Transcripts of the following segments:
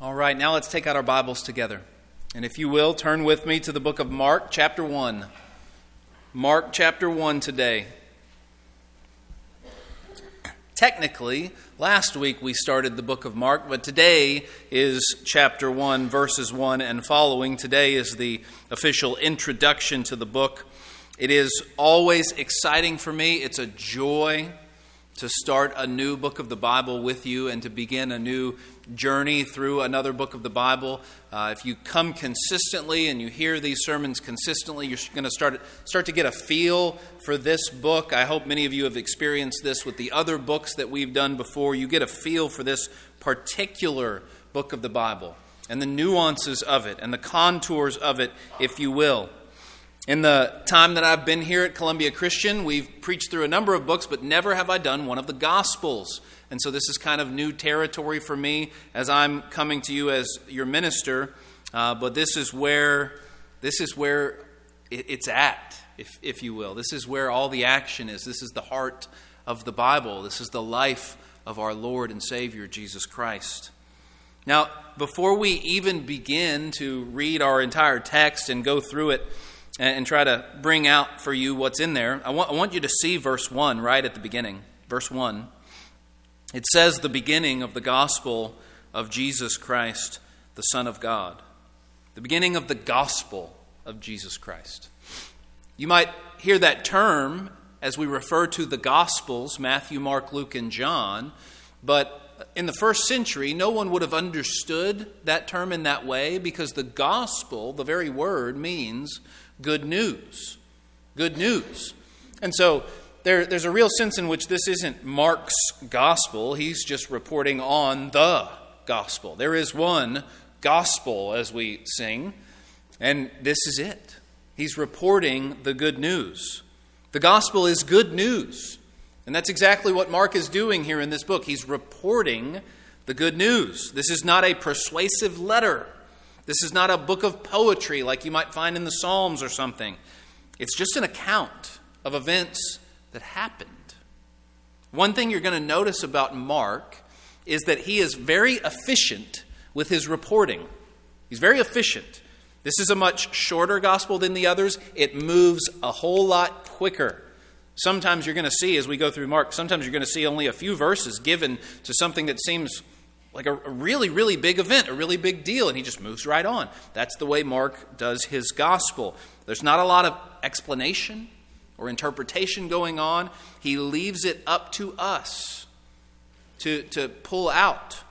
All right, now let's take out our Bibles together. And if you will, turn with me to the book of Mark, chapter 1. Mark, chapter 1 today. Technically, last week we started the book of Mark, but today is chapter 1, verses 1 and following. Today is the official introduction to the book. It is always exciting for me, it's a joy to start a new book of the Bible with you and to begin a new journey through another book of the Bible. Uh, if you come consistently and you hear these sermons consistently, you're going to start start to get a feel for this book. I hope many of you have experienced this with the other books that we've done before. You get a feel for this particular book of the Bible and the nuances of it and the contours of it, if you will. In the time that I've been here at Columbia Christian, we've preached through a number of books, but never have I done one of the Gospels. And so this is kind of new territory for me as I'm coming to you as your minister. Uh, but this is where this is where it, it's at, if, if you will. This is where all the action is. This is the heart of the Bible. This is the life of our Lord and Savior Jesus Christ. Now, before we even begin to read our entire text and go through it, and, try to bring out for you what's in there, I want, I want you to see verse 1 right at the beginning. Verse 1. It says the beginning of the gospel of Jesus Christ, the Son of God. The beginning of the gospel of Jesus Christ. You might hear that term as we refer to the gospels Matthew, Mark, Luke, and John, but in the first century, no one would have understood that term in that way because the gospel, the very word, means good news. Good news. And so there, there's a real sense in which this isn't Mark's gospel. He's just reporting on the gospel. There is one gospel, as we sing, and this is it. He's reporting the good news. The gospel is good news. And that's exactly what Mark is doing here in this book. He's reporting the good news. This is not a persuasive letter. This is not a book of poetry like you might find in the Psalms or something. It's just an account of events that happened. One thing you're going to notice about Mark is that he is very efficient with his reporting. He's very efficient. This is a much shorter gospel than the others, it moves a whole lot quicker. Sometimes you're going to see, as we go through Mark, sometimes you're going to see only a few verses given to something that seems like a, really, really big event, a really big deal, and he just moves right on. That's the way Mark does his gospel. There's not a lot of explanation or interpretation going on. He leaves it up to us to, to pull out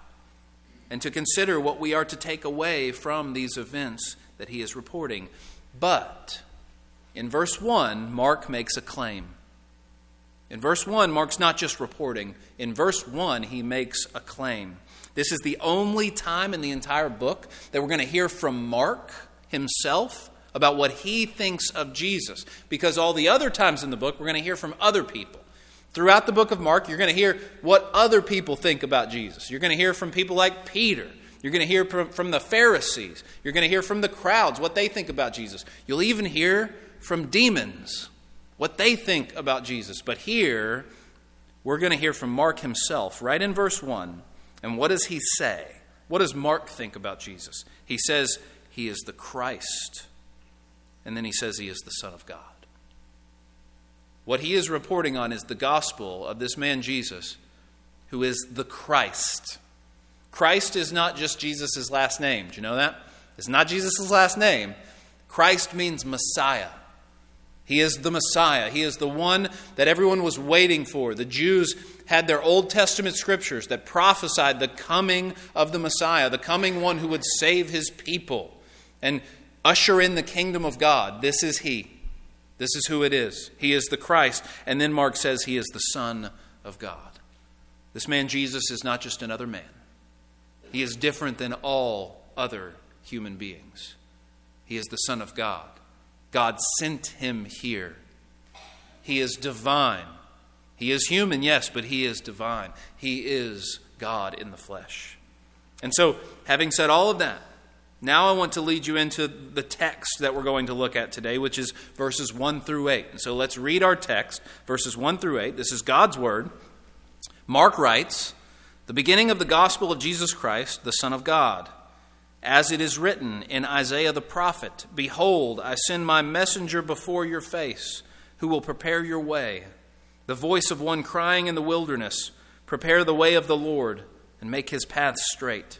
and to consider what we are to take away from these events that he is reporting. But in verse 1, Mark makes a claim. In verse 1, Mark's not just reporting. In verse 1, he makes a claim. This is the only time in the entire book that we're going to hear from Mark himself about what he thinks of Jesus. Because all the other times in the book, we're going to hear from other people. Throughout the book of Mark, you're going to hear what other people think about Jesus. You're going to hear from people like Peter. You're going to hear from the Pharisees. You're going to hear from the crowds what they think about Jesus. You'll even hear from demons what they think about Jesus. But here, we're going to hear from Mark himself, right in verse 1. And what does he say? What does Mark think about Jesus? He says he is the Christ. And then he says he is the Son of God. What he is reporting on is the gospel of this man Jesus, who is the Christ. Christ is not just Jesus' last name. Do you know that? It's not Jesus' last name. Christ means Messiah. He is the Messiah. He is the one that everyone was waiting for. The Jews had their Old Testament scriptures that prophesied the coming of the Messiah, the coming one who would save his people and usher in the kingdom of God. This is he. This is who it is. He is the Christ. And then Mark says he is the Son of God. This man Jesus is not just another man, he is different than all other human beings. He is the Son of God. God sent him here. He is divine. He is human, yes, but he is divine. He is God in the flesh. And so, having said all of that, now I want to lead you into the text that we're going to look at today, which is verses 1 through 8. And so let's read our text, verses 1 through 8. This is God's Word. Mark writes the beginning of the gospel of Jesus Christ, the Son of God. As it is written in Isaiah the prophet Behold, I send my messenger before your face, who will prepare your way. The voice of one crying in the wilderness, Prepare the way of the Lord, and make his paths straight.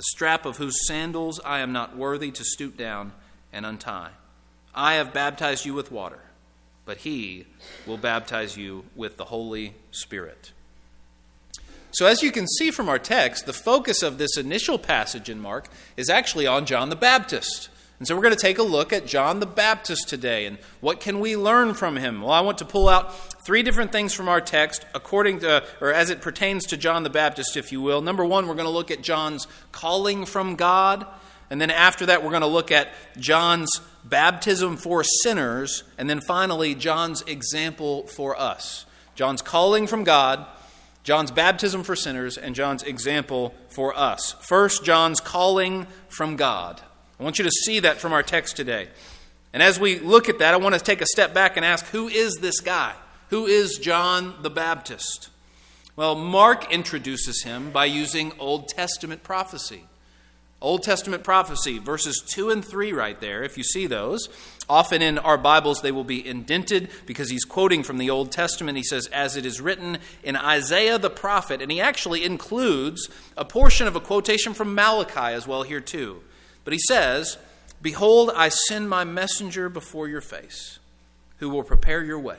the strap of whose sandals I am not worthy to stoop down and untie. I have baptized you with water, but he will baptize you with the Holy Spirit. So, as you can see from our text, the focus of this initial passage in Mark is actually on John the Baptist. And so we're going to take a look at John the Baptist today and what can we learn from him? Well, I want to pull out three different things from our text according to or as it pertains to John the Baptist if you will. Number 1, we're going to look at John's calling from God, and then after that we're going to look at John's baptism for sinners, and then finally John's example for us. John's calling from God, John's baptism for sinners, and John's example for us. First, John's calling from God. I want you to see that from our text today. And as we look at that, I want to take a step back and ask who is this guy? Who is John the Baptist? Well, Mark introduces him by using Old Testament prophecy. Old Testament prophecy, verses 2 and 3, right there, if you see those. Often in our Bibles, they will be indented because he's quoting from the Old Testament. He says, as it is written in Isaiah the prophet, and he actually includes a portion of a quotation from Malachi as well here, too. But he says, Behold, I send my messenger before your face, who will prepare your way.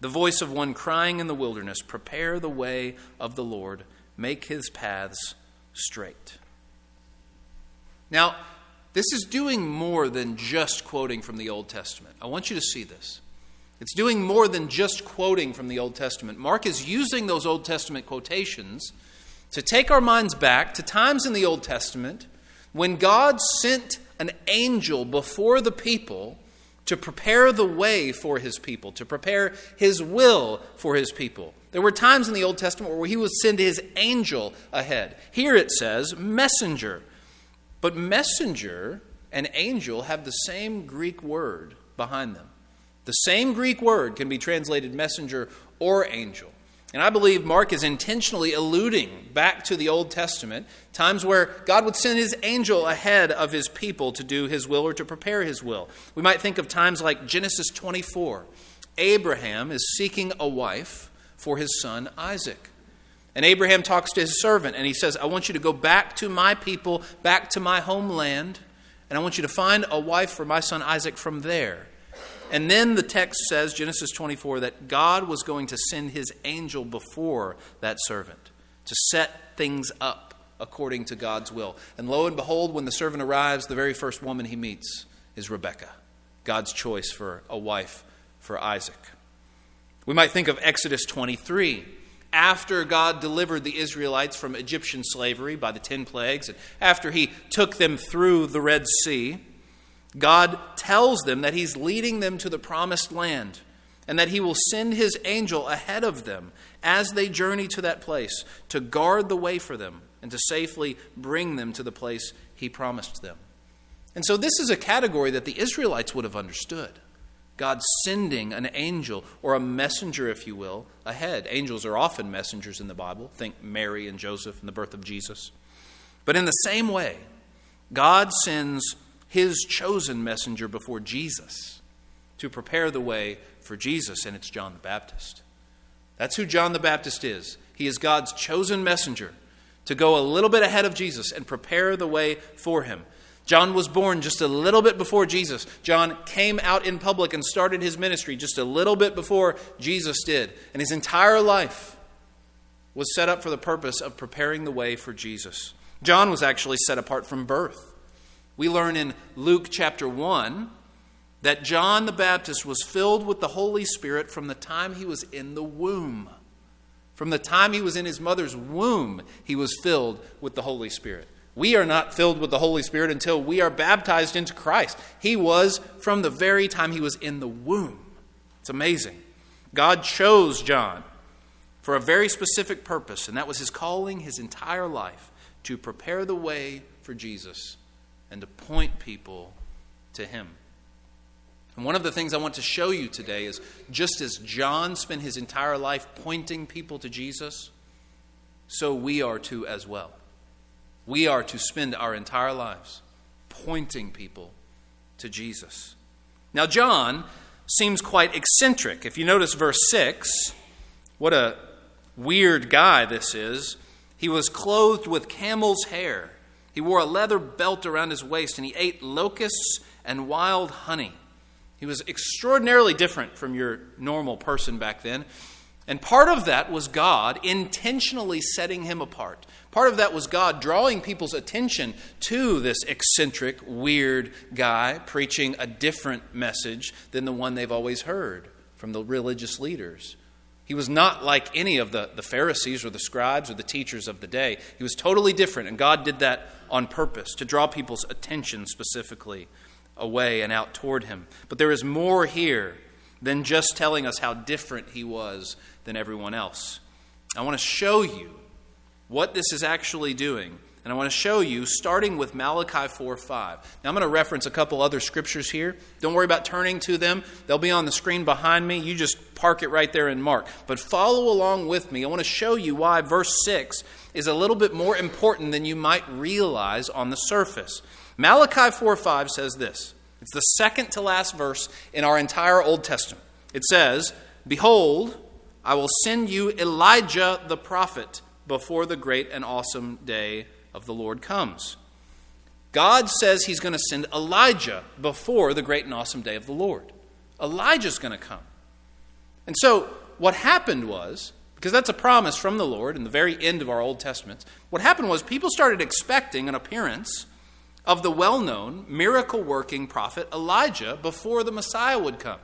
The voice of one crying in the wilderness, Prepare the way of the Lord, make his paths straight. Now, this is doing more than just quoting from the Old Testament. I want you to see this. It's doing more than just quoting from the Old Testament. Mark is using those Old Testament quotations to take our minds back to times in the Old Testament when God sent an angel before the people to prepare the way for his people, to prepare his will for his people. There were times in the Old Testament where he would send his angel ahead. Here it says messenger. But messenger and angel have the same Greek word behind them. The same Greek word can be translated messenger or angel. And I believe Mark is intentionally alluding back to the Old Testament, times where God would send his angel ahead of his people to do his will or to prepare his will. We might think of times like Genesis 24. Abraham is seeking a wife for his son Isaac. And Abraham talks to his servant and he says, I want you to go back to my people, back to my homeland, and I want you to find a wife for my son Isaac from there. And then the text says, Genesis 24, that God was going to send his angel before that servant to set things up according to God's will. And lo and behold, when the servant arrives, the very first woman he meets is Rebekah, God's choice for a wife for Isaac. We might think of Exodus 23 after God delivered the Israelites from Egyptian slavery by the ten plagues, and after he took them through the Red Sea, God tells them that he's leading them to the promised land and that he will send his angel ahead of them as they journey to that place to guard the way for them and to safely bring them to the place he promised them. And so, this is a category that the Israelites would have understood. God sending an angel or a messenger, if you will, ahead. Angels are often messengers in the Bible. Think Mary and Joseph and the birth of Jesus. But in the same way, God sends his chosen messenger before Jesus to prepare the way for Jesus, and it's John the Baptist. That's who John the Baptist is. He is God's chosen messenger to go a little bit ahead of Jesus and prepare the way for him. John was born just a little bit before Jesus. John came out in public and started his ministry just a little bit before Jesus did. And his entire life was set up for the purpose of preparing the way for Jesus. John was actually set apart from birth. We learn in Luke chapter 1 that John the Baptist was filled with the Holy Spirit from the time he was in the womb. From the time he was in his mother's womb, he was filled with the Holy Spirit. We are not filled with the Holy Spirit until we are baptized into Christ. He was from the very time he was in the womb. It's amazing. God chose John for a very specific purpose, and that was his calling his entire life to prepare the way for Jesus and to point people to him. And one of the things I want to show you today is just as John spent his entire life pointing people to Jesus, so we are to as well. We are to spend our entire lives pointing people to Jesus. Now, John seems quite eccentric. If you notice verse 6, what a weird guy this is. He was clothed with camel's hair. He wore a leather belt around his waist, and he ate locusts and wild honey. He was extraordinarily different from your normal person back then. And part of that was God intentionally setting him apart. Part of that was God drawing people's attention to this eccentric, weird guy preaching a different message than the one they've always heard from the religious leaders. He was not like any of the, the Pharisees or the scribes or the teachers of the day. He was totally different, and God did that on purpose to draw people's attention specifically away and out toward him. But there is more here than just telling us how different he was than everyone else. I want to show you what this is actually doing. And I want to show you, starting with Malachi 4 5. Now, I'm going to reference a couple other scriptures here. Don't worry about turning to them, they'll be on the screen behind me. You just park it right there and mark. But follow along with me. I want to show you why verse 6 is a little bit more important than you might realize on the surface. Malachi 4 5 says this it's the second to last verse in our entire Old Testament. It says, Behold, I will send you Elijah the prophet before the great and awesome day of the Lord comes. God says he's going to send Elijah before the great and awesome day of the Lord. Elijah's going to come. And so, what happened was, because that's a promise from the Lord in the very end of our Old Testament, what happened was people started expecting an appearance of the well known miracle working prophet Elijah before the Messiah would come.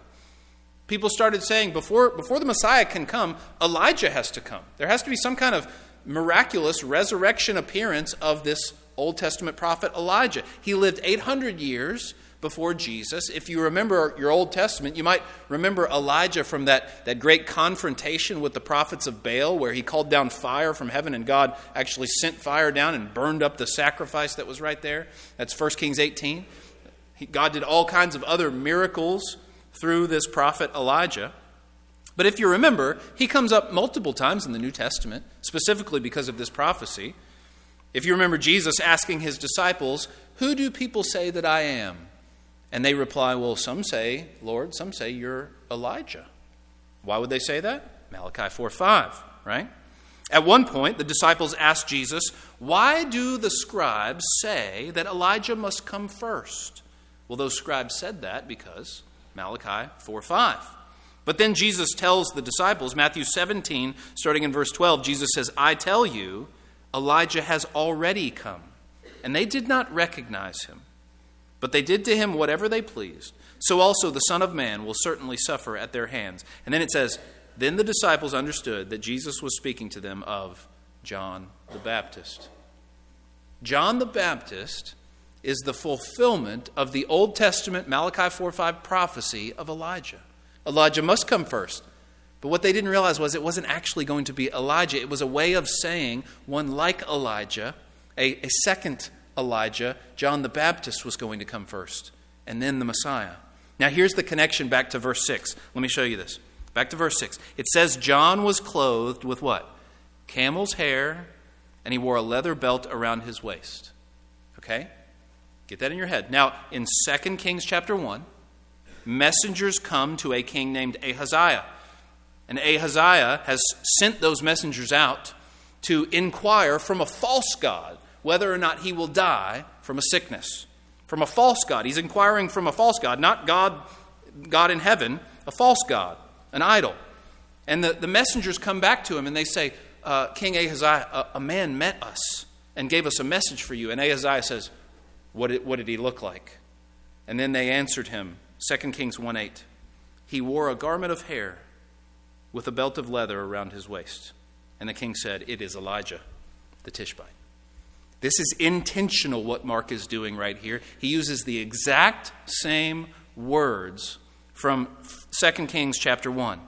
People started saying, before, before the Messiah can come, Elijah has to come. There has to be some kind of miraculous resurrection appearance of this Old Testament prophet Elijah. He lived 800 years before Jesus. If you remember your Old Testament, you might remember Elijah from that, that great confrontation with the prophets of Baal, where he called down fire from heaven and God actually sent fire down and burned up the sacrifice that was right there. That's 1 Kings 18. He, God did all kinds of other miracles through this prophet Elijah. But if you remember, he comes up multiple times in the New Testament, specifically because of this prophecy. If you remember Jesus asking his disciples, Who do people say that I am? And they reply, Well, some say, Lord, some say you're Elijah. Why would they say that? Malachi 4 5, right? At one point, the disciples asked Jesus, Why do the scribes say that Elijah must come first? Well, those scribes said that because Malachi 4 5. But then Jesus tells the disciples, Matthew 17, starting in verse 12, Jesus says, I tell you, Elijah has already come. And they did not recognize him, but they did to him whatever they pleased. So also the Son of Man will certainly suffer at their hands. And then it says, Then the disciples understood that Jesus was speaking to them of John the Baptist. John the Baptist is the fulfillment of the Old Testament Malachi 4 5 prophecy of Elijah. Elijah must come first. But what they didn't realize was it wasn't actually going to be Elijah. It was a way of saying one like Elijah, a, a second Elijah, John the Baptist, was going to come first, and then the Messiah. Now, here's the connection back to verse 6. Let me show you this. Back to verse 6. It says, John was clothed with what? Camel's hair, and he wore a leather belt around his waist. Okay? Get that in your head. Now, in 2 Kings chapter 1, messengers come to a king named Ahaziah. And Ahaziah has sent those messengers out to inquire from a false God whether or not he will die from a sickness. From a false God. He's inquiring from a false God, not God, God in heaven, a false God, an idol. And the, the messengers come back to him and they say, uh, King Ahaziah, a, a, man met us and gave us a message for you. And Ahaziah says, what did, what did he look like? And then they answered him, 2 Kings 1 8. He wore a garment of hair with a belt of leather around his waist. And the king said, It is Elijah the Tishbite. This is intentional what Mark is doing right here. He uses the exact same words from 2 Kings chapter 1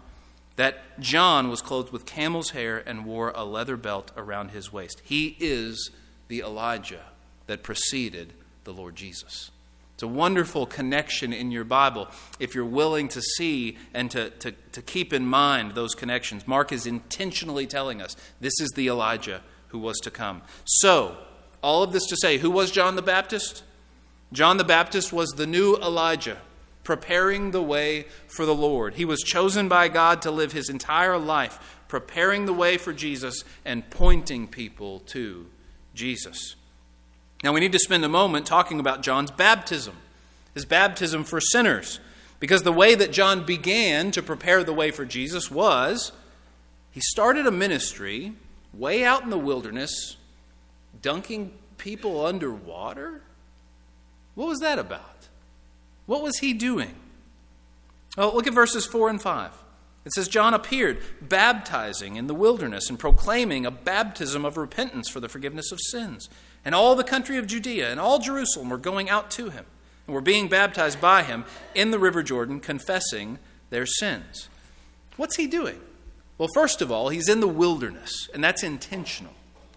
that John was clothed with camel's hair and wore a leather belt around his waist. He is the Elijah that preceded the Lord Jesus. It's a wonderful connection in your Bible if you're willing to see and to, to, to keep in mind those connections. Mark is intentionally telling us this is the Elijah who was to come. So, all of this to say, who was John the Baptist? John the Baptist was the new Elijah, preparing the way for the Lord. He was chosen by God to live his entire life, preparing the way for Jesus and pointing people to Jesus. Now, we need to spend a moment talking about John's baptism, his baptism for sinners, because the way that John began to prepare the way for Jesus was he started a ministry way out in the wilderness, dunking people underwater. What was that about? What was he doing? Well, look at verses 4 and 5. It says, John appeared, baptizing in the wilderness and proclaiming a baptism of repentance for the forgiveness of sins. And all the country of Judea and all Jerusalem were going out to him and were being baptized by him in the river Jordan, confessing their sins. What's he doing? Well, first of all, he's in the wilderness, and that's intentional.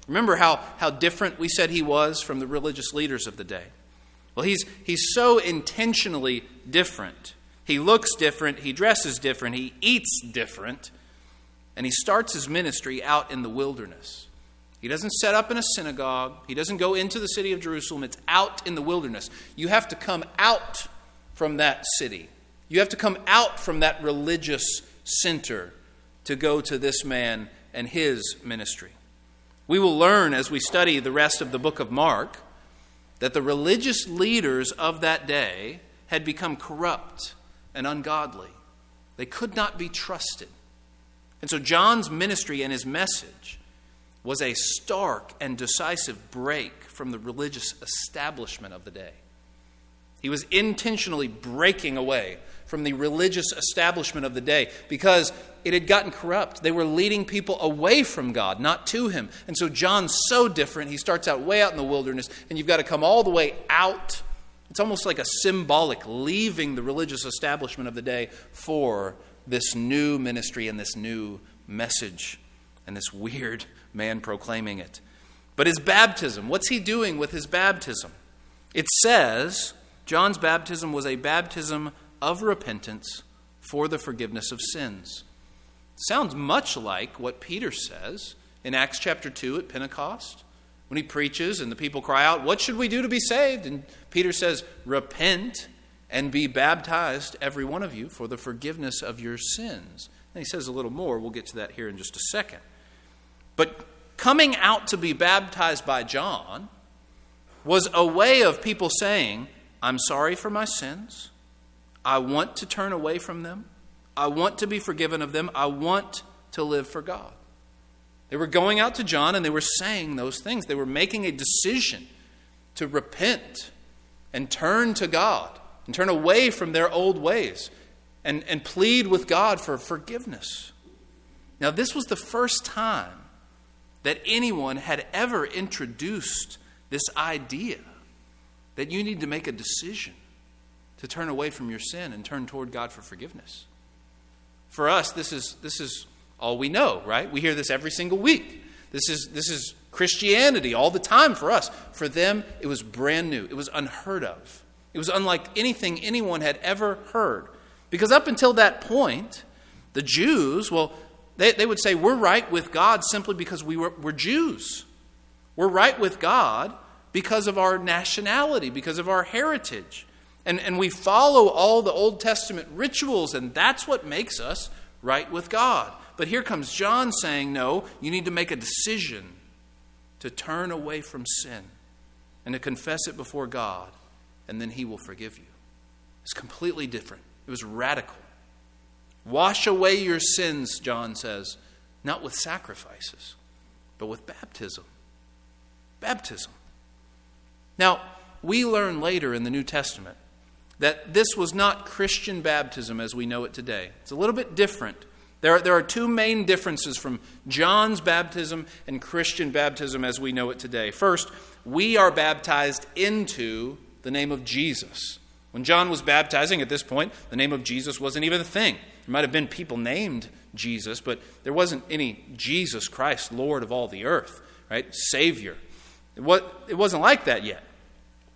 Remember how, how different we said he was from the religious leaders of the day? Well, he's, he's so intentionally different. He looks different, he dresses different, he eats different, and he starts his ministry out in the wilderness. He doesn't set up in a synagogue. He doesn't go into the city of Jerusalem. It's out in the wilderness. You have to come out from that city. You have to come out from that religious center to go to this man and his ministry. We will learn as we study the rest of the book of Mark that the religious leaders of that day had become corrupt and ungodly. They could not be trusted. And so John's ministry and his message was a stark and decisive break from the religious establishment of the day. He was intentionally breaking away from the religious establishment of the day because it had gotten corrupt. They were leading people away from God, not to Him. And so John's so different. He starts out way out in the wilderness, and you've got to come all the way out. It's almost like a symbolic leaving the religious establishment of the day for this new ministry and this new message and this weird man proclaiming it. But his baptism, what's he doing with his baptism? It says John's baptism was a baptism of repentance for the forgiveness of sins. Sounds much like what Peter says in Acts chapter 2 at Pentecost when he preaches and the people cry out, What should we do to be saved? And Peter says, Repent and be baptized, every one of you, for the forgiveness of your sins. And he says a little more. We'll get to that here in just a second. But coming out to be baptized by John was a way of people saying, I'm sorry for my sins. I want to turn away from them. I want to be forgiven of them. I want to live for God. They were going out to John and they were saying those things. They were making a decision to repent and turn to God and turn away from their old ways and, and plead with God for forgiveness. Now, this was the first time that anyone had ever introduced this idea that you need to make a decision to turn away from your sin and turn toward God for forgiveness. For us, this is, this is all we know, right? We hear this every single week. This is, this is Christianity all the time for us. For them, it was brand new, it was unheard of. It was unlike anything anyone had ever heard. Because up until that point, the Jews, well, they, they would say, We're right with God simply because we were, we're Jews. We're right with God because of our nationality, because of our heritage. And, and we follow all the Old Testament rituals, and that's what makes us right with God. But here comes John saying, No, you need to make a decision to turn away from sin and to confess it before God, and then He will forgive you. It's completely different, it was radical. Wash away your sins, John says, not with sacrifices, but with baptism. Baptism. Now, we learn later in the New Testament that this was not Christian baptism as we know it today. It's a little bit different There are, there are two main differences from John's baptism and Christian baptism as we know it today. First, we are baptized into the name of Jesus. When John was baptizing at this point, the name of Jesus wasn't even a thing. There might have been people named Jesus, but there wasn't any Jesus Christ, Lord of all the earth, right? Savior. It, was, it wasn't like that yet.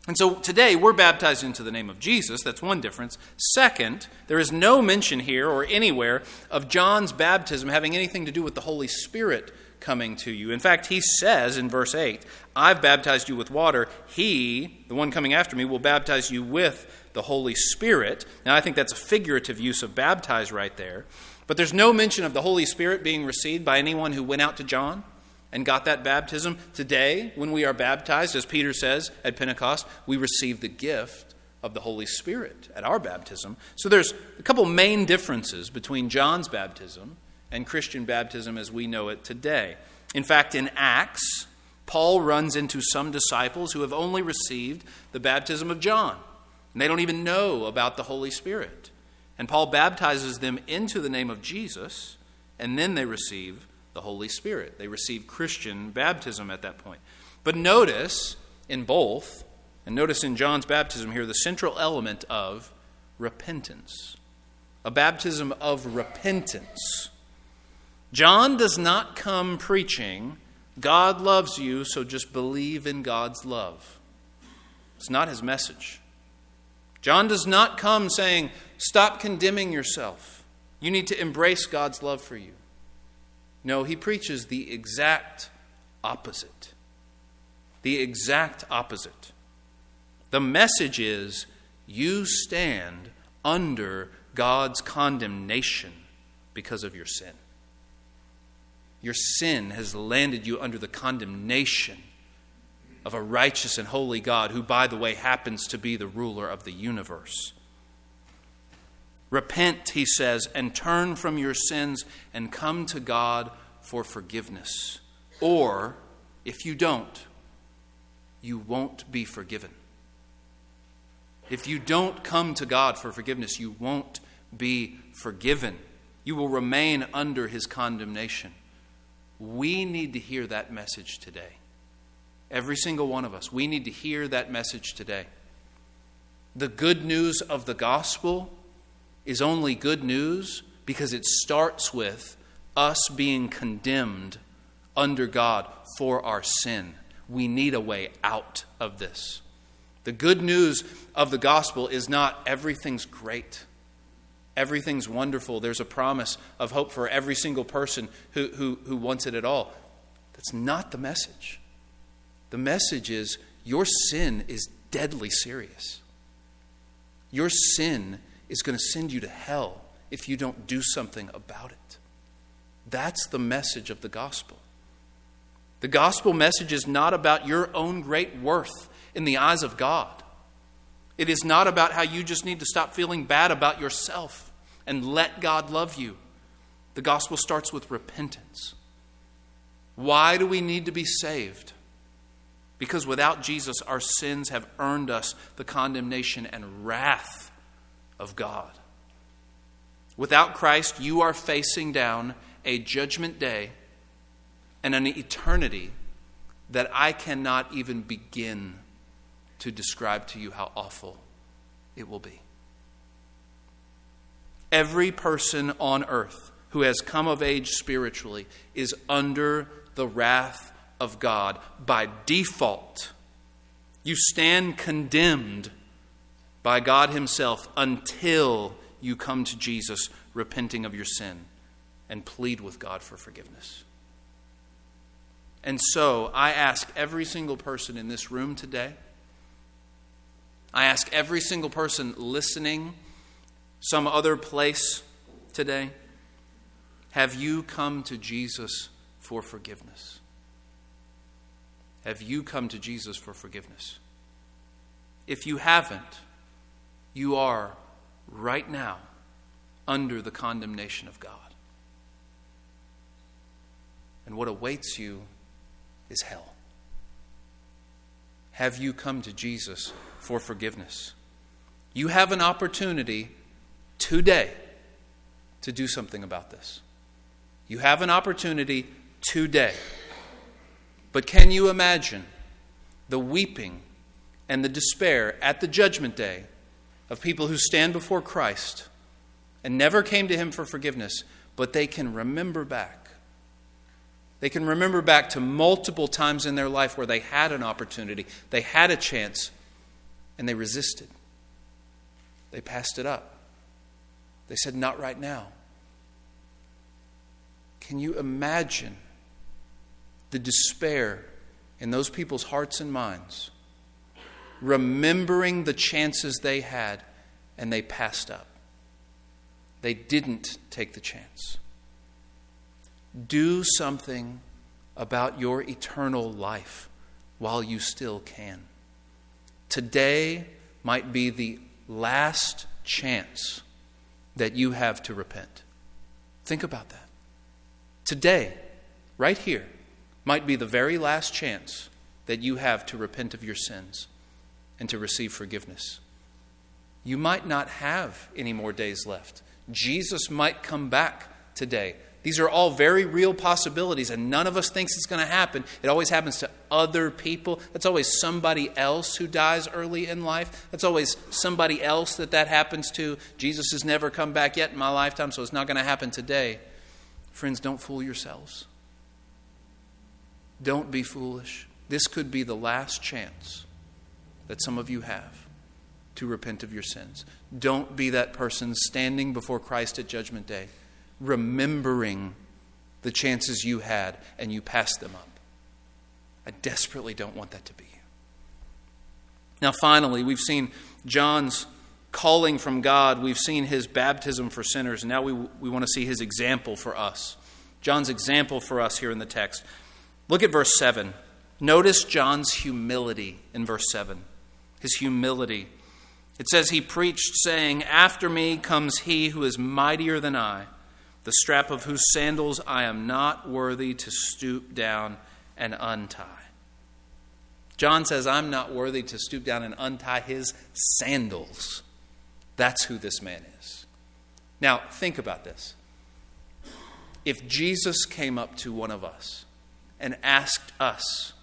And so today we're baptized into the name of Jesus. That's one difference. Second, there is no mention here or anywhere of John's baptism having anything to do with the Holy Spirit coming to you. In fact, he says in verse 8, I've baptized you with water. He, the one coming after me, will baptize you with the Holy Spirit. Now, I think that's a figurative use of baptize right there. But there's no mention of the Holy Spirit being received by anyone who went out to John and got that baptism. Today, when we are baptized, as Peter says at Pentecost, we receive the gift of the Holy Spirit at our baptism. So there's a couple main differences between John's baptism and Christian baptism as we know it today. In fact, in Acts, Paul runs into some disciples who have only received the baptism of John, and they don't even know about the Holy Spirit. And Paul baptizes them into the name of Jesus, and then they receive the Holy Spirit. They receive Christian baptism at that point. But notice in both, and notice in John's baptism here, the central element of repentance. A baptism of repentance. John does not come preaching, God loves you, so just believe in God's love. It's not his message. John does not come saying, stop condemning yourself. You need to embrace God's love for you. No, he preaches the exact opposite. The exact opposite. The message is you stand under God's condemnation because of your sin. Your sin has landed you under the condemnation of a righteous and holy God who, by the way, happens to be the ruler of the universe. Repent, he says, and turn from your sins and come to God for forgiveness. Or, if you don't, you won't be forgiven. If you don't come to God for forgiveness, you won't be forgiven. You will remain under his condemnation. We need to hear that message today. Every single one of us. We need to hear that message today. The good news of the gospel is only good news because it starts with us being condemned under God for our sin. We need a way out of this. The good news of the gospel is not everything's great, everything's wonderful. There's a promise of hope for every single person who, who, who wants it at all. That's not the message. The message is your sin is deadly serious. Your sin is going to send you to hell if you don't do something about it. That's the message of the gospel. The gospel message is not about your own great worth in the eyes of God. It is not about how you just need to stop feeling bad about yourself and let God love you. The gospel starts with repentance. Why do we need to be saved? Because without Jesus, our sins have earned us the condemnation and wrath of God. Without Christ, you are facing down a judgment day and an eternity that I cannot even begin to describe to you how awful it will be. Every person on earth who has come of age spiritually is under the wrath of God by default. You stand condemned by God Himself until you come to Jesus repenting of your sin and plead with God for forgiveness. And so I ask every single person in this room today, I ask every single person listening some other place today, have you come to Jesus for forgiveness? Have you come to Jesus for forgiveness? If you haven't, you are right now under the condemnation of God. And what awaits you is hell. Have you come to Jesus for forgiveness? You have an opportunity today to do something about this. You have an opportunity today. But can you imagine the weeping and the despair at the judgment day of people who stand before Christ and never came to Him for forgiveness, but they can remember back? They can remember back to multiple times in their life where they had an opportunity, they had a chance, and they resisted. They passed it up. They said, Not right now. Can you imagine the despair in those people's hearts and minds, remembering the chances they had and they passed up? They didn't take the chance. Do something about your eternal life while you still can. Today might be the last chance that you have to repent. Think about that. Today, right here, might be the very last chance that you have to repent of your sins and to receive forgiveness. You might not have any more days left. Jesus might come back today. These are all very real possibilities, and none of us thinks it's going to happen. It always happens to other people. That's always somebody else who dies early in life. That's always somebody else that that happens to. Jesus has never come back yet in my lifetime, so it's not going to happen today. Friends, don't fool yourselves. Don't be foolish. This could be the last chance that some of you have to repent of your sins. Don't be that person standing before Christ at Judgment Day, remembering the chances you had and you passed them up. I desperately don't want that to be you. Now, finally, we've seen John's calling from God, we've seen his baptism for sinners, and now we, we want to see his example for us. John's example for us here in the text. Look at verse 7. Notice John's humility in verse 7. His humility. It says, He preached, saying, After me comes he who is mightier than I, the strap of whose sandals I am not worthy to stoop down and untie. John says, I'm not worthy to stoop down and untie his sandals. That's who this man is. Now, think about this. If Jesus came up to one of us and asked us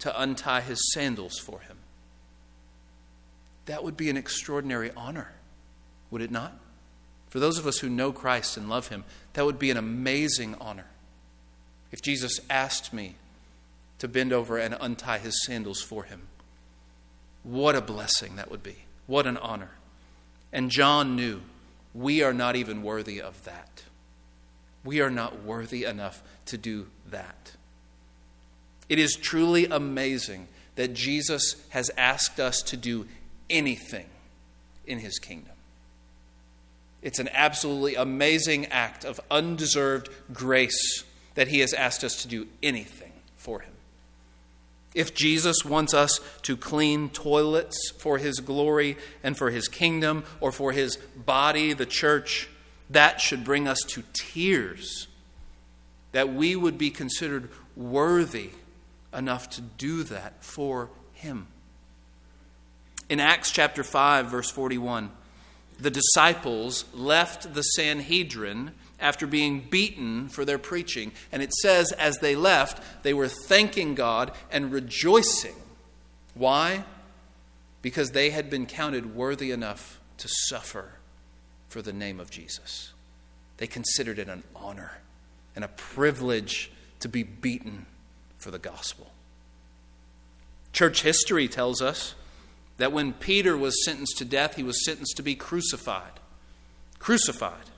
to untie his sandals for him. That would be an extraordinary honor, would it not? For those of us who know Christ and love him, that would be an amazing honor. If Jesus asked me to bend over and untie his sandals for him, what a blessing that would be. What an honor. And John knew we are not even worthy of that. We are not worthy enough to do that. It is truly amazing that Jesus has asked us to do anything in his kingdom. It's an absolutely amazing act of undeserved grace that he has asked us to do anything for him. If Jesus wants us to clean toilets for his glory and for his kingdom or for his body, the church, that should bring us to tears. That we would be considered worthy enough to do that for him. In Acts chapter 5, verse 41, the disciples left the Sanhedrin after being beaten for their preaching. And it says, as they left, they were thanking God and rejoicing. Why? Because they had been counted worthy enough to suffer for the name of Jesus. They considered it an honor and a privilege to be beaten for the gospel. Church history tells us that when Peter was sentenced to death, he was sentenced to be crucified. Crucified.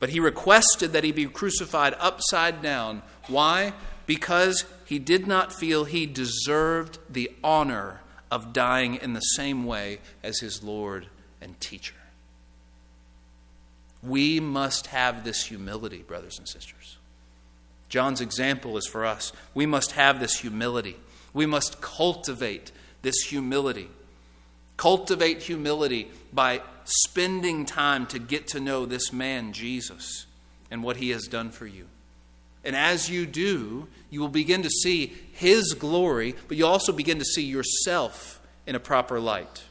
But he requested that he be crucified upside down. Why? Because he did not feel he deserved the honor of dying in the same way as his Lord and teacher. We must have this humility, brothers and sisters. John's example is for us. We must have this humility. We must cultivate this humility. Cultivate humility by spending time to get to know this man, Jesus, and what he has done for you. And as you do, you will begin to see his glory, but you also begin to see yourself in a proper light.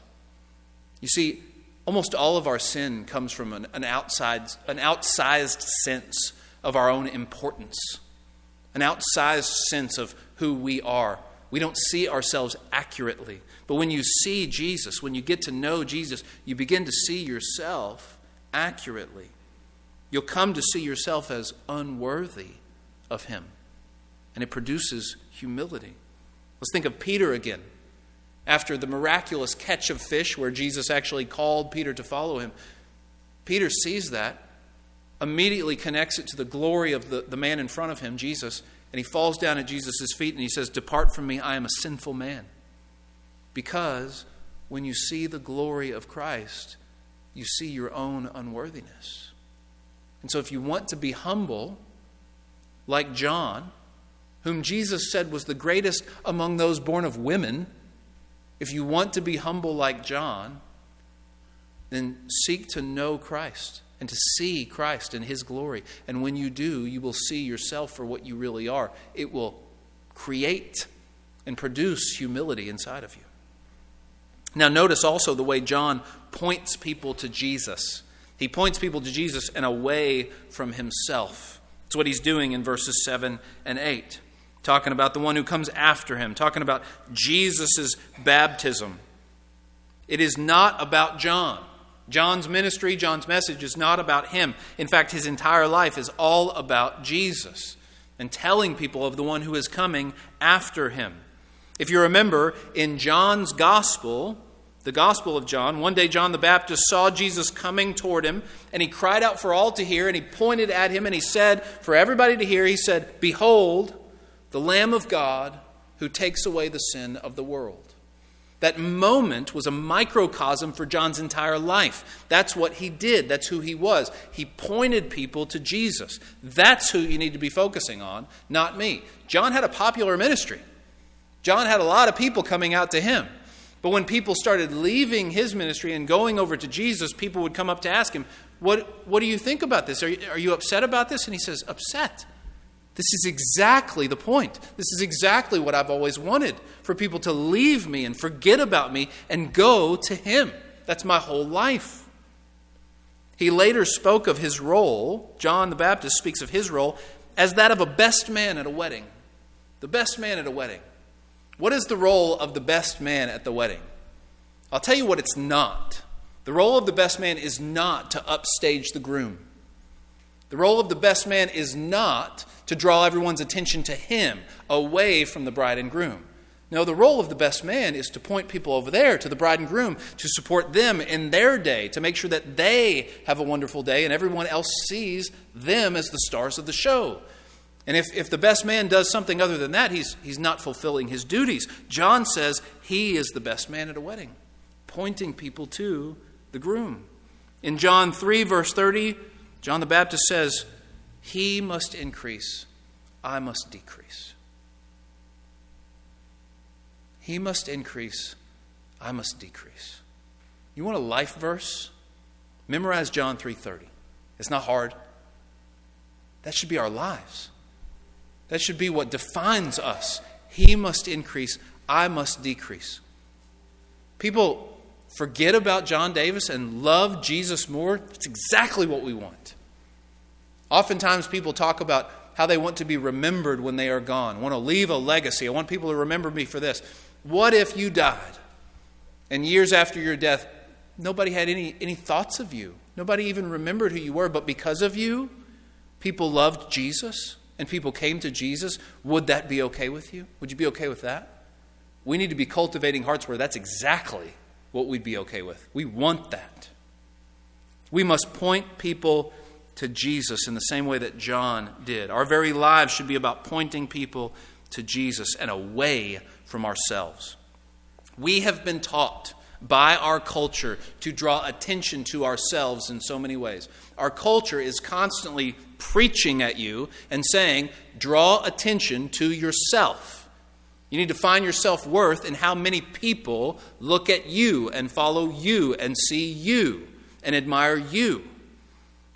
You see, almost all of our sin comes from an, an, outside, an outsized sense of our own importance, an outsized sense of who we are. We don't see ourselves accurately. But when you see Jesus, when you get to know Jesus, you begin to see yourself accurately. You'll come to see yourself as unworthy of Him. And it produces humility. Let's think of Peter again. After the miraculous catch of fish, where Jesus actually called Peter to follow him, Peter sees that, immediately connects it to the glory of the, the man in front of him, Jesus, and he falls down at Jesus' feet and he says, Depart from me, I am a sinful man. Because when you see the glory of Christ, you see your own unworthiness. And so, if you want to be humble, like John, whom Jesus said was the greatest among those born of women, if you want to be humble like John, then seek to know Christ and to see Christ and His glory. And when you do, you will see yourself for what you really are. It will create and produce humility inside of you. Now, notice also the way John points people to Jesus. He points people to Jesus and away from himself. It's what he's doing in verses 7 and 8 talking about the one who comes after him, talking about Jesus' baptism. It is not about John. John's ministry, John's message is not about him. In fact, his entire life is all about Jesus and telling people of the one who is coming after him. If you remember, in John's gospel, the Gospel of John, one day John the Baptist saw Jesus coming toward him, and he cried out for all to hear, and he pointed at him, and he said, for everybody to hear, he said, Behold, the Lamb of God who takes away the sin of the world. That moment was a microcosm for John's entire life. That's what he did. That's who he was. He pointed people to Jesus. That's who you need to be focusing on, not me. John had a popular ministry. John had a lot of people coming out to him. But when people started leaving his ministry and going over to Jesus, people would come up to ask him, What, what do you think about this? Are you, are you upset about this? And he says, Upset. This is exactly the point. This is exactly what I've always wanted for people to leave me and forget about me and go to Him. That's my whole life. He later spoke of his role, John the Baptist speaks of his role, as that of a best man at a wedding. The best man at a wedding. What is the role of the best man at the wedding? I'll tell you what it's not. The role of the best man is not to upstage the groom. The role of the best man is not to draw everyone's attention to him, away from the bride and groom. No, the role of the best man is to point people over there to the bride and groom, to support them in their day, to make sure that they have a wonderful day and everyone else sees them as the stars of the show. And if, if the best man does something other than that, he's, he's not fulfilling his duties. John says he is the best man at a wedding, pointing people to the groom. In John 3, verse 30, John the Baptist says, he must increase, I must decrease. He must increase, I must decrease. You want a life verse? Memorize John 3:30. It's not hard. That should be our lives. That should be what defines us. He must increase, I must decrease. People forget about John Davis and love Jesus more. It's exactly what we want. Oftentimes, people talk about how they want to be remembered when they are gone, want to leave a legacy. I want people to remember me for this. What if you died and years after your death, nobody had any, any thoughts of you? Nobody even remembered who you were, but because of you, people loved Jesus and people came to Jesus. Would that be okay with you? Would you be okay with that? We need to be cultivating hearts where that's exactly what we'd be okay with. We want that. We must point people to Jesus in the same way that John did. Our very lives should be about pointing people to Jesus and away from ourselves. We have been taught by our culture to draw attention to ourselves in so many ways. Our culture is constantly preaching at you and saying, draw attention to yourself. You need to find your self worth in how many people look at you and follow you and see you and admire you.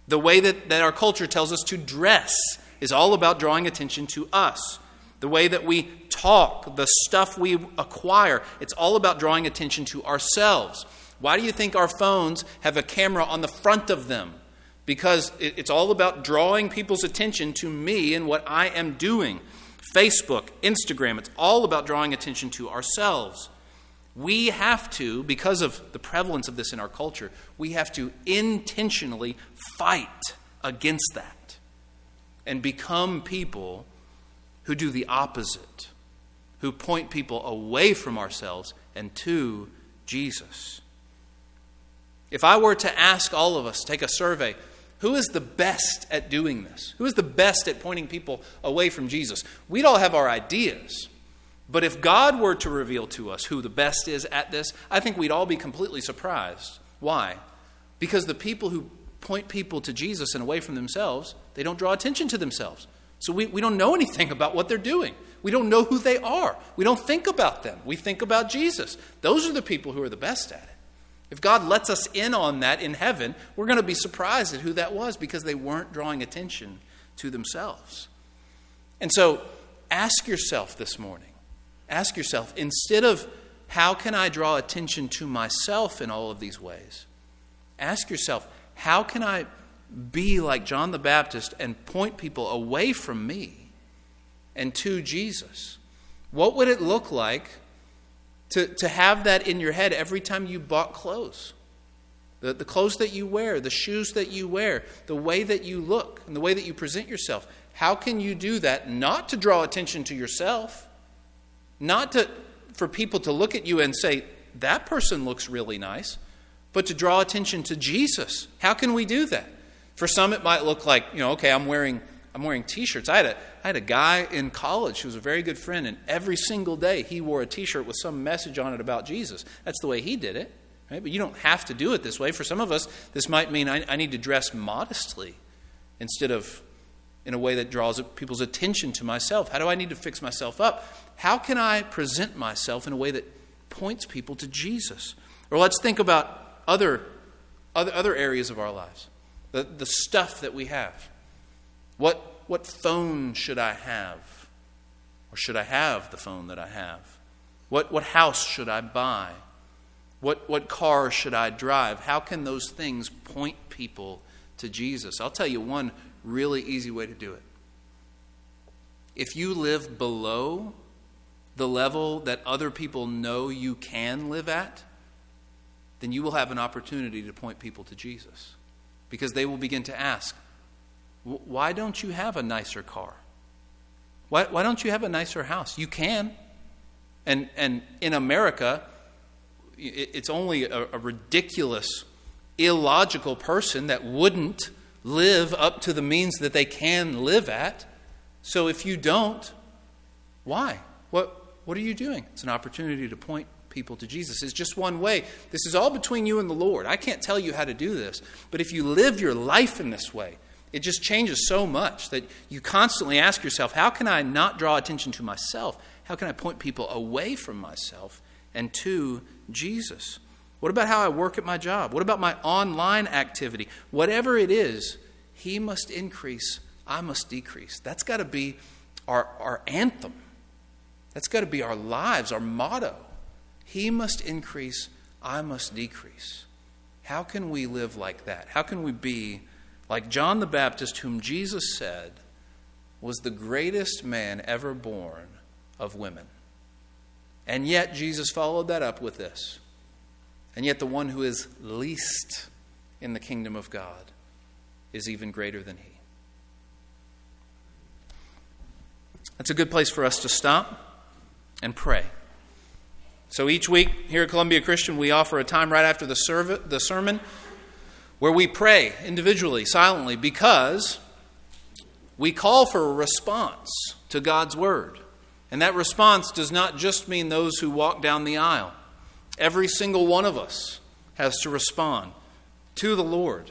The way that, that our culture tells us to dress is all about drawing attention to us. The way that we talk, the stuff we acquire, it's all about drawing attention to ourselves. Why do you think our phones have a camera on the front of them? because it's all about drawing people's attention to me and what I am doing. Facebook, Instagram, it's all about drawing attention to ourselves. We have to, because of the prevalence of this in our culture, we have to intentionally fight against that and become people who do the opposite, who point people away from ourselves and to Jesus. If I were to ask all of us, take a survey, who is the best at doing this? Who is the best at pointing people away from Jesus? We'd all have our ideas. But if God were to reveal to us who the best is at this, I think we'd all be completely surprised. Why? Because the people who point people to Jesus and away from themselves, they don't draw attention to themselves. So we, we don't know anything about what they're doing. We don't know who they are. We don't think about them. We think about Jesus. Those are the people who are the best at it. If God lets us in on that in heaven, we're going to be surprised at who that was because they weren't drawing attention to themselves. And so ask yourself this morning ask yourself instead of how can I draw attention to myself in all of these ways, ask yourself, how can I be like John the Baptist and point people away from me and to Jesus? What would it look like to, to have that in your head every time you bought clothes? The, the clothes that you wear, the shoes that you wear, the way that you look, and the way that you present yourself. How can you do that not to draw attention to yourself? Not to, for people to look at you and say, that person looks really nice, but to draw attention to Jesus. How can we do that? For some, it might look like, you know, okay, I'm wearing, I'm wearing t shirts. I, had a, I had a guy in college who was a very good friend, and every single day he wore a t shirt with some message on it about Jesus. That's the way he did it. Right? But you don't have to do it this way. For some of us, this might mean I, I need to dress modestly instead of in a way that draws people's attention to myself. How do I need to fix myself up? how can I present myself in a way that points people to Jesus? Or let's think about other, other, other areas of our lives, the, the stuff that we have. What, what phone should I have? Or should I have the phone that I have? What, what house should I buy? What, what car should I drive? How can those things point people to Jesus? I'll tell you one really easy way to do it. If you live below the level that other people know you can live at, then you will have an opportunity to point people to Jesus. Because they will begin to ask, why don't you have a nicer car? Why, why don't you have a nicer house? You can. And, and in America, it's only a, a ridiculous, illogical person that wouldn't live up to the means that they can live at. So if you don't, why? What, what are you doing? It's an opportunity to point people to Jesus. It's just one way. This is all between you and the Lord. I can't tell you how to do this. But if you live your life in this way, it just changes so much that you constantly ask yourself, how can I not draw attention to myself? How can I point people away from myself and to Jesus? What about how I work at my job? What about my online activity? Whatever it is, He must increase, I must decrease. That's got to be our, our anthem. That's got to be our lives, our motto. He must increase, I must decrease. How can we live like that? How can we be like John the Baptist, whom Jesus said was the greatest man ever born of women? And yet, Jesus followed that up with this. And yet, the one who is least in the kingdom of God is even greater than he. That's a good place for us to stop and pray. So each week here at Columbia Christian, we offer a time right after the, serv- the sermon where we pray individually, silently, because we call for a response to God's Word. And that response does not just mean those who walk down the aisle. Every single one of us has to respond to the Lord,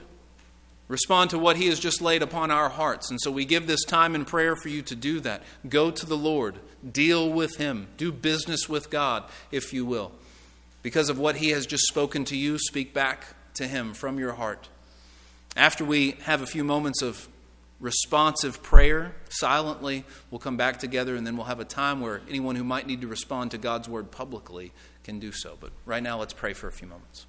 respond to what He has just laid upon our hearts. And so we give this time in prayer for you to do that. Go to the Lord, Deal with Him. Do business with God, if you will. Because of what He has just spoken to you, speak back to Him from your heart. After we have a few moments of responsive prayer, silently, we'll come back together and then we'll have a time where anyone who might need to respond to God's word publicly can do so. But right now, let's pray for a few moments.